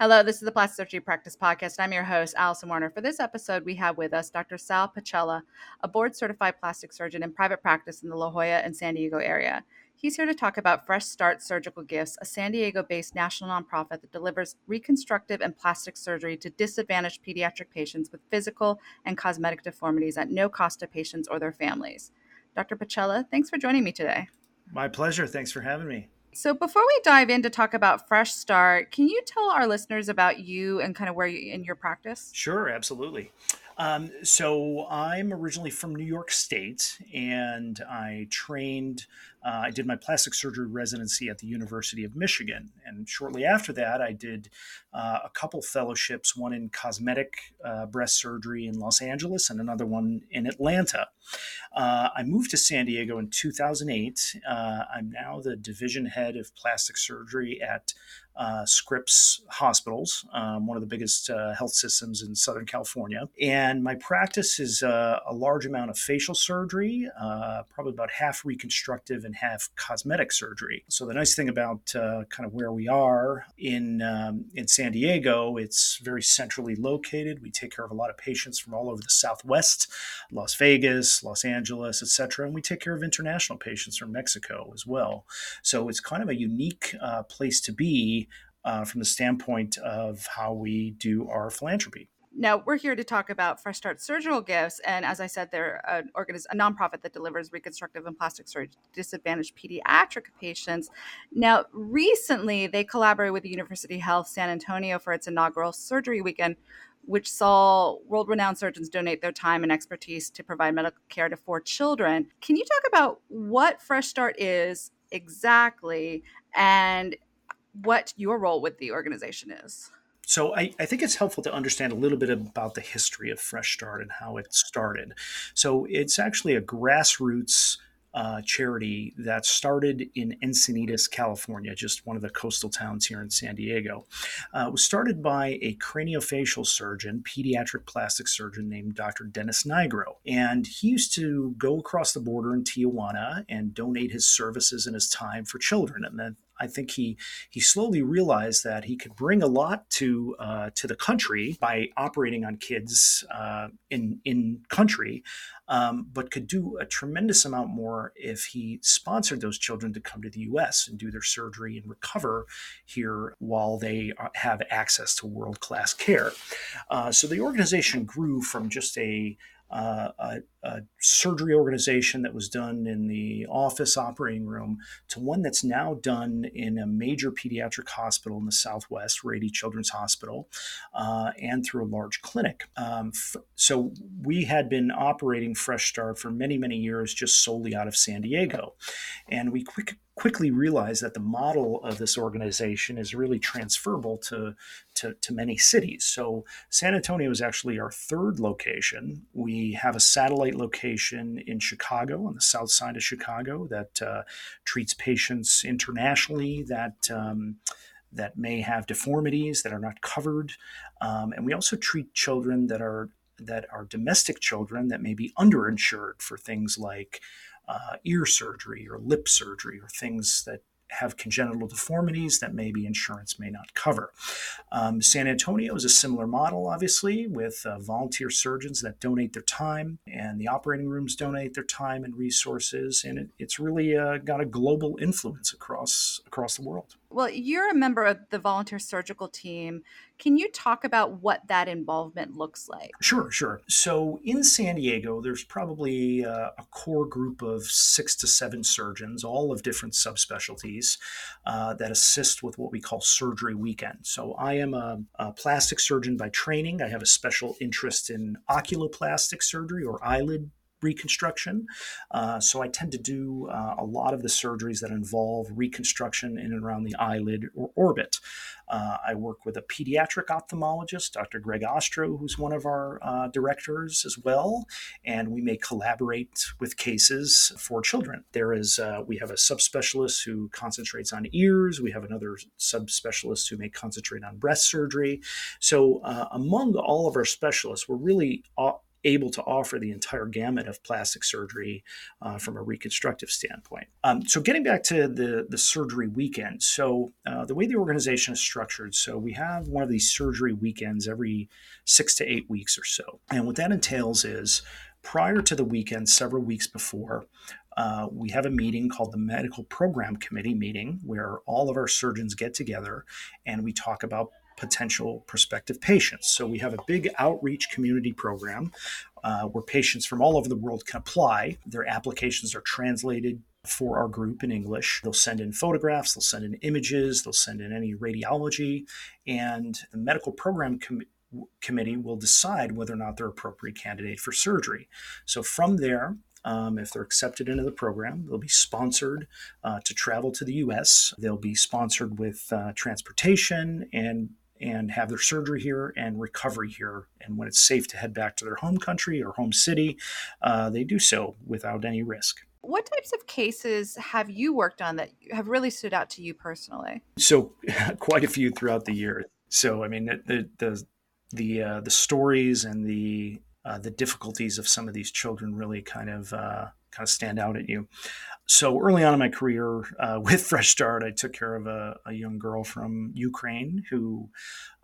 Hello, this is the Plastic Surgery Practice Podcast. I'm your host, Allison Warner. For this episode, we have with us Dr. Sal Pacella, a board certified plastic surgeon in private practice in the La Jolla and San Diego area. He's here to talk about Fresh Start Surgical Gifts, a San Diego based national nonprofit that delivers reconstructive and plastic surgery to disadvantaged pediatric patients with physical and cosmetic deformities at no cost to patients or their families. Dr. Pacella, thanks for joining me today. My pleasure. Thanks for having me. So, before we dive in to talk about Fresh Start, can you tell our listeners about you and kind of where you in your practice? Sure, absolutely. Um, so I'm originally from New York State, and I trained. Uh, I did my plastic surgery residency at the University of Michigan, and shortly after that, I did uh, a couple fellowships. One in cosmetic uh, breast surgery in Los Angeles, and another one in Atlanta. Uh, I moved to San Diego in 2008. Uh, I'm now the division head of plastic surgery at uh, Scripps Hospitals, um, one of the biggest uh, health systems in Southern California. And my practice is uh, a large amount of facial surgery, uh, probably about half reconstructive and half cosmetic surgery. So the nice thing about uh, kind of where we are in um, in San Diego, it's very centrally located. We take care of a lot of patients from all over the Southwest, Las Vegas, Los Angeles, etc., and we take care of international patients from Mexico as well. So it's kind of a unique uh, place to be uh, from the standpoint of how we do our philanthropy. Now, we're here to talk about Fresh Start Surgical Gifts. And as I said, they're an organiz- a nonprofit that delivers reconstructive and plastic surgery to disadvantaged pediatric patients. Now, recently, they collaborated with the University Health San Antonio for its inaugural surgery weekend, which saw world renowned surgeons donate their time and expertise to provide medical care to four children. Can you talk about what Fresh Start is exactly and what your role with the organization is. So I, I, think it's helpful to understand a little bit about the history of Fresh Start and how it started. So it's actually a grassroots uh, charity that started in Encinitas, California, just one of the coastal towns here in San Diego. Uh, it was started by a craniofacial surgeon, pediatric plastic surgeon named Dr. Dennis Nigro. And he used to go across the border in Tijuana and donate his services and his time for children. And then I think he he slowly realized that he could bring a lot to uh, to the country by operating on kids uh, in in country, um, but could do a tremendous amount more if he sponsored those children to come to the U.S. and do their surgery and recover here while they uh, have access to world class care. Uh, so the organization grew from just a uh, a, a, surgery organization that was done in the office operating room to one that's now done in a major pediatric hospital in the Southwest, Rady Children's Hospital, uh, and through a large clinic. Um, f- so we had been operating Fresh Start for many, many years just solely out of San Diego. And we quick, quickly realized that the model of this organization is really transferable to, to, to, many cities. So San Antonio is actually our third location. We have a satellite location in Chicago, on the south side of Chicago, that uh, treats patients internationally that. Um, that may have deformities that are not covered, um, and we also treat children that are that are domestic children that may be underinsured for things like uh, ear surgery or lip surgery or things that have congenital deformities that maybe insurance may not cover. Um, San Antonio is a similar model, obviously, with uh, volunteer surgeons that donate their time, and the operating rooms donate their time and resources, and it, it's really uh, got a global influence across across the world. Well, you're a member of the volunteer surgical team. Can you talk about what that involvement looks like? Sure, sure. So in San Diego, there's probably uh, a core group of six to seven surgeons, all of different subspecialties, uh, that assist with what we call surgery weekend. So I am a, a plastic surgeon by training. I have a special interest in oculoplastic surgery or eyelid reconstruction. Uh, so I tend to do uh, a lot of the surgeries that involve reconstruction in and around the eyelid or orbit. Uh, I work with a pediatric ophthalmologist, Dr. Greg Ostro, who's one of our uh, directors as well, and we may collaborate with cases for children. There is uh, we have a subspecialist who concentrates on ears. We have another subspecialist who may concentrate on breast surgery. So uh, among all of our specialists, we're really able to offer the entire gamut of plastic surgery uh, from a reconstructive standpoint. Um, so, getting back to the, the surgery weekend. So, uh, the way the organization is structured, so we have one of these surgery weekends every six to eight weeks or so. And what that entails is prior to the weekend, several weeks before, uh, we have a meeting called the Medical Program Committee meeting where all of our surgeons get together and we talk about potential prospective patients. So we have a big outreach community program uh, where patients from all over the world can apply. Their applications are translated for our group in English. They'll send in photographs, they'll send in images, they'll send in any radiology, and the medical program com- committee will decide whether or not they're appropriate candidate for surgery. So from there, um, if they're accepted into the program, they'll be sponsored uh, to travel to the U.S. They'll be sponsored with uh, transportation and and have their surgery here and recovery here. And when it's safe to head back to their home country or home city, uh, they do so without any risk. What types of cases have you worked on that have really stood out to you personally? So, quite a few throughout the year. So, I mean, the the the uh, the stories and the uh, the difficulties of some of these children really kind of uh, kind of stand out at you. So early on in my career uh, with Fresh Start, I took care of a, a young girl from Ukraine who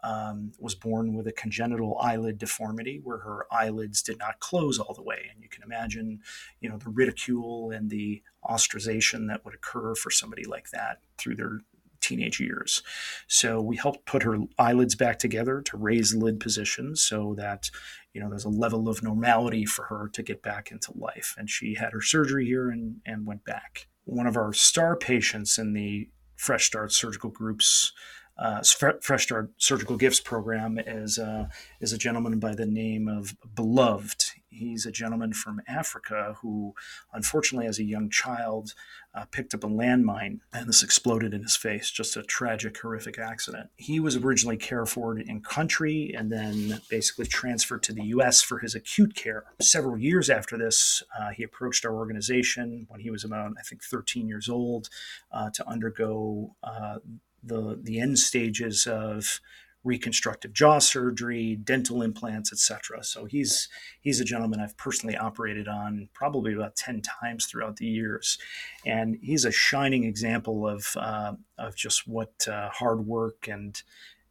um, was born with a congenital eyelid deformity where her eyelids did not close all the way, and you can imagine, you know, the ridicule and the ostracization that would occur for somebody like that through their teenage years. So we helped put her eyelids back together to raise lid position so that you know there's a level of normality for her to get back into life. And she had her surgery here and, and went back. One of our star patients in the Fresh Start surgical groups uh, Fresh Start Surgical Gifts program is uh, is a gentleman by the name of Beloved. He's a gentleman from Africa who, unfortunately, as a young child, uh, picked up a landmine and this exploded in his face. Just a tragic, horrific accident. He was originally cared for in country and then basically transferred to the U.S. for his acute care. Several years after this, uh, he approached our organization when he was about, I think, 13 years old uh, to undergo uh, the the end stages of reconstructive jaw surgery, dental implants, etc. So he's he's a gentleman I've personally operated on probably about ten times throughout the years, and he's a shining example of uh, of just what uh, hard work and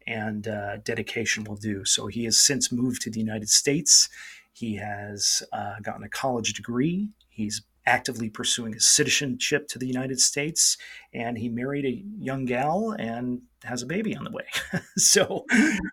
and uh, dedication will do. So he has since moved to the United States. He has uh, gotten a college degree. He's actively pursuing his citizenship to the United States, and he married a young gal and has a baby on the way. so,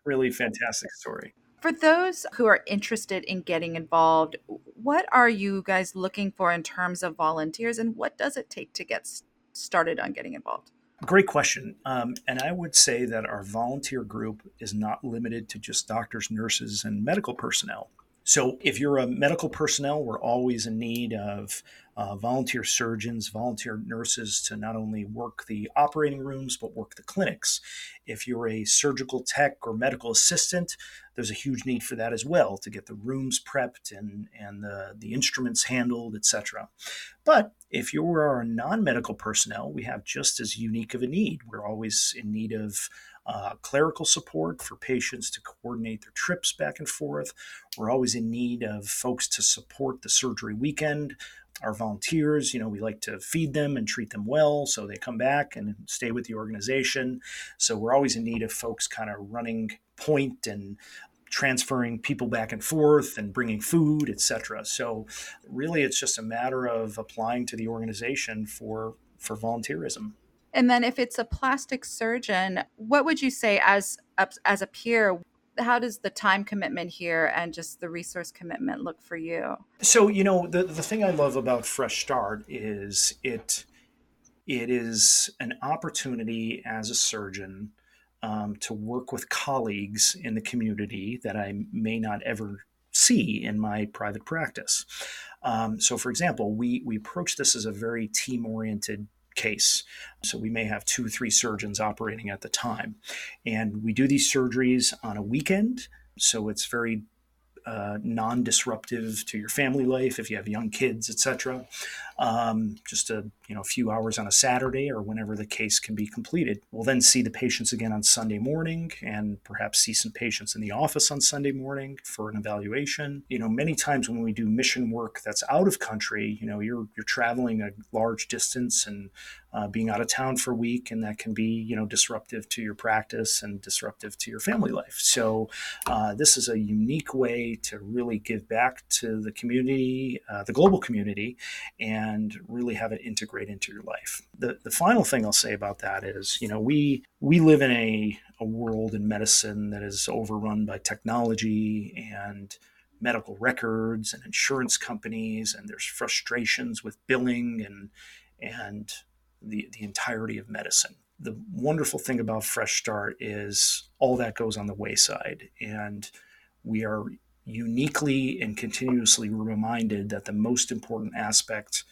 really fantastic story. For those who are interested in getting involved, what are you guys looking for in terms of volunteers, and what does it take to get started on getting involved? Great question. Um, and I would say that our volunteer group is not limited to just doctors, nurses, and medical personnel. So, if you're a medical personnel, we're always in need of uh, volunteer surgeons, volunteer nurses to not only work the operating rooms, but work the clinics. If you're a surgical tech or medical assistant, there's a huge need for that as well to get the rooms prepped and, and the, the instruments handled, etc. But if you are non medical personnel, we have just as unique of a need. We're always in need of uh, clerical support for patients to coordinate their trips back and forth. We're always in need of folks to support the surgery weekend. Our volunteers, you know, we like to feed them and treat them well so they come back and stay with the organization. So we're always in need of folks kind of running point and transferring people back and forth and bringing food, etc. So really, it's just a matter of applying to the organization for for volunteerism. And then if it's a plastic surgeon, what would you say as as a peer how does the time commitment here and just the resource commitment look for you? So, you know, the the thing I love about Fresh Start is it it is an opportunity as a surgeon um, to work with colleagues in the community that I may not ever see in my private practice. Um, so, for example, we we approach this as a very team oriented case. So we may have two, three surgeons operating at the time. And we do these surgeries on a weekend. So it's very uh, non-disruptive to your family life if you have young kids, etc. um, just a you know a few hours on a Saturday or whenever the case can be completed. We'll then see the patients again on Sunday morning and perhaps see some patients in the office on Sunday morning for an evaluation. You know, many times when we do mission work that's out of country, you know, you're you're traveling a large distance and uh, being out of town for a week, and that can be you know disruptive to your practice and disruptive to your family life. So uh, this is a unique way to really give back to the community, uh, the global community, and really have it integrate into your life. The the final thing I'll say about that is you know we we live in a a world in medicine that is overrun by technology and medical records and insurance companies and there's frustrations with billing and and the, the entirety of medicine. The wonderful thing about Fresh Start is all that goes on the wayside. And we are uniquely and continuously reminded that the most important aspect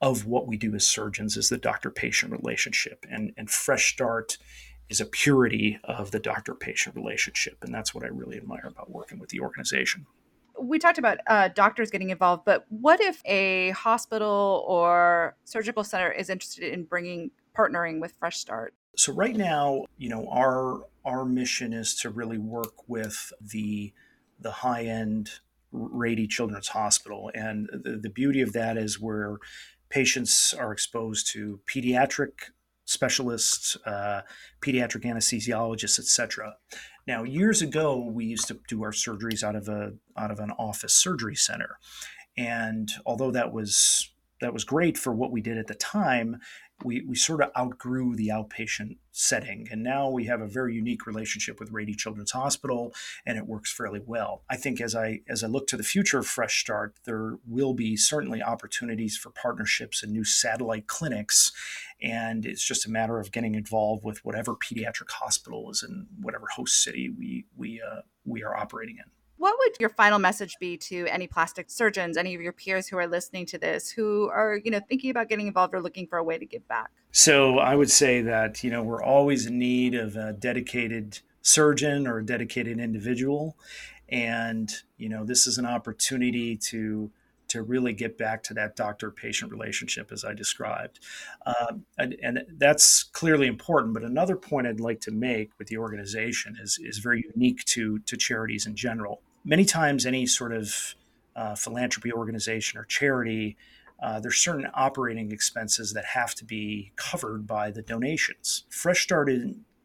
of what we do as surgeons is the doctor patient relationship. And, and Fresh Start is a purity of the doctor patient relationship. And that's what I really admire about working with the organization we talked about uh, doctors getting involved, but what if a hospital or surgical center is interested in bringing partnering with Fresh Start? So right now, you know, our our mission is to really work with the the high end Rady Children's Hospital, and the, the beauty of that is where patients are exposed to pediatric specialists, uh, pediatric anesthesiologists, etc. Now, years ago, we used to do our surgeries out of a out of an office surgery center, and although that was that was great for what we did at the time, we, we sort of outgrew the outpatient setting. And now we have a very unique relationship with Rady Children's Hospital, and it works fairly well. I think as I as I look to the future of Fresh Start, there will be certainly opportunities for partnerships and new satellite clinics. And it's just a matter of getting involved with whatever pediatric hospital is in whatever host city we we uh, we are operating in. What would your final message be to any plastic surgeons, any of your peers who are listening to this, who are, you know, thinking about getting involved or looking for a way to give back? So I would say that, you know, we're always in need of a dedicated surgeon or a dedicated individual. And, you know, this is an opportunity to to really get back to that doctor patient relationship as I described. Uh, and, and, that's clearly important. But another point I'd like to make with the organization is, is very unique to, to charities in general many times any sort of uh, philanthropy organization or charity uh, there's certain operating expenses that have to be covered by the donations fresh start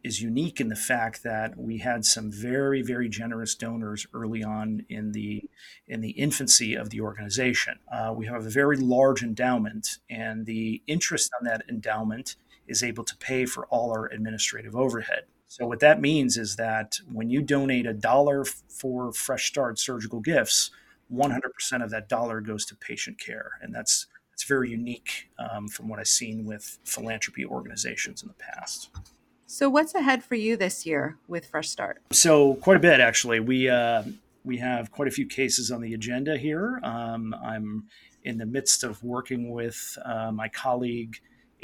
is unique in the fact that we had some very very generous donors early on in the in the infancy of the organization. Uh, we have a very large endowment and the interest on that endowment is able to pay for all our administrative overhead. So what that means is that when you donate a dollar for Fresh Start surgical gifts, 100% of that dollar goes to patient care, and that's that's very unique um, from what I've seen with philanthropy organizations in the past. So what's ahead for you this year with Fresh Start? So quite a bit actually. We uh, we have quite a few cases on the agenda here. Um, I'm in the midst of working with uh, my colleague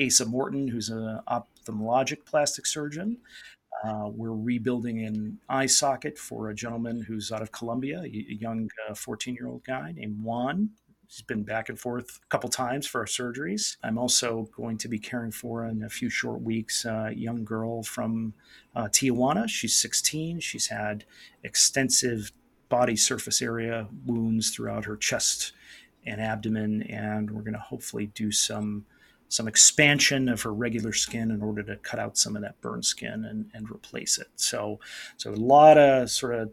Asa Morton, who's an ophthalmologic plastic surgeon. Uh, we're rebuilding an eye socket for a gentleman who's out of Colombia, a young 14 uh, year old guy named Juan. He's been back and forth a couple times for our surgeries. I'm also going to be caring for in a few short weeks a young girl from uh, Tijuana. She's 16. She's had extensive body surface area wounds throughout her chest and abdomen, and we're going to hopefully do some some expansion of her regular skin in order to cut out some of that burn skin and, and replace it. So, so a lot of sort of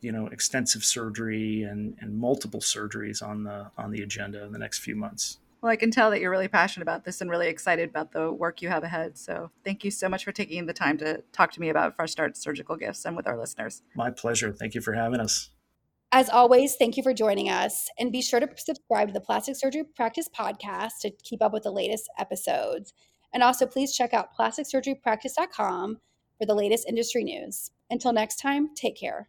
you know extensive surgery and, and multiple surgeries on the on the agenda in the next few months. Well, I can tell that you're really passionate about this and really excited about the work you have ahead. So, thank you so much for taking the time to talk to me about Fresh Start Surgical Gifts and with our listeners. My pleasure. Thank you for having us. As always, thank you for joining us. And be sure to subscribe to the Plastic Surgery Practice podcast to keep up with the latest episodes. And also, please check out plasticsurgerypractice.com for the latest industry news. Until next time, take care.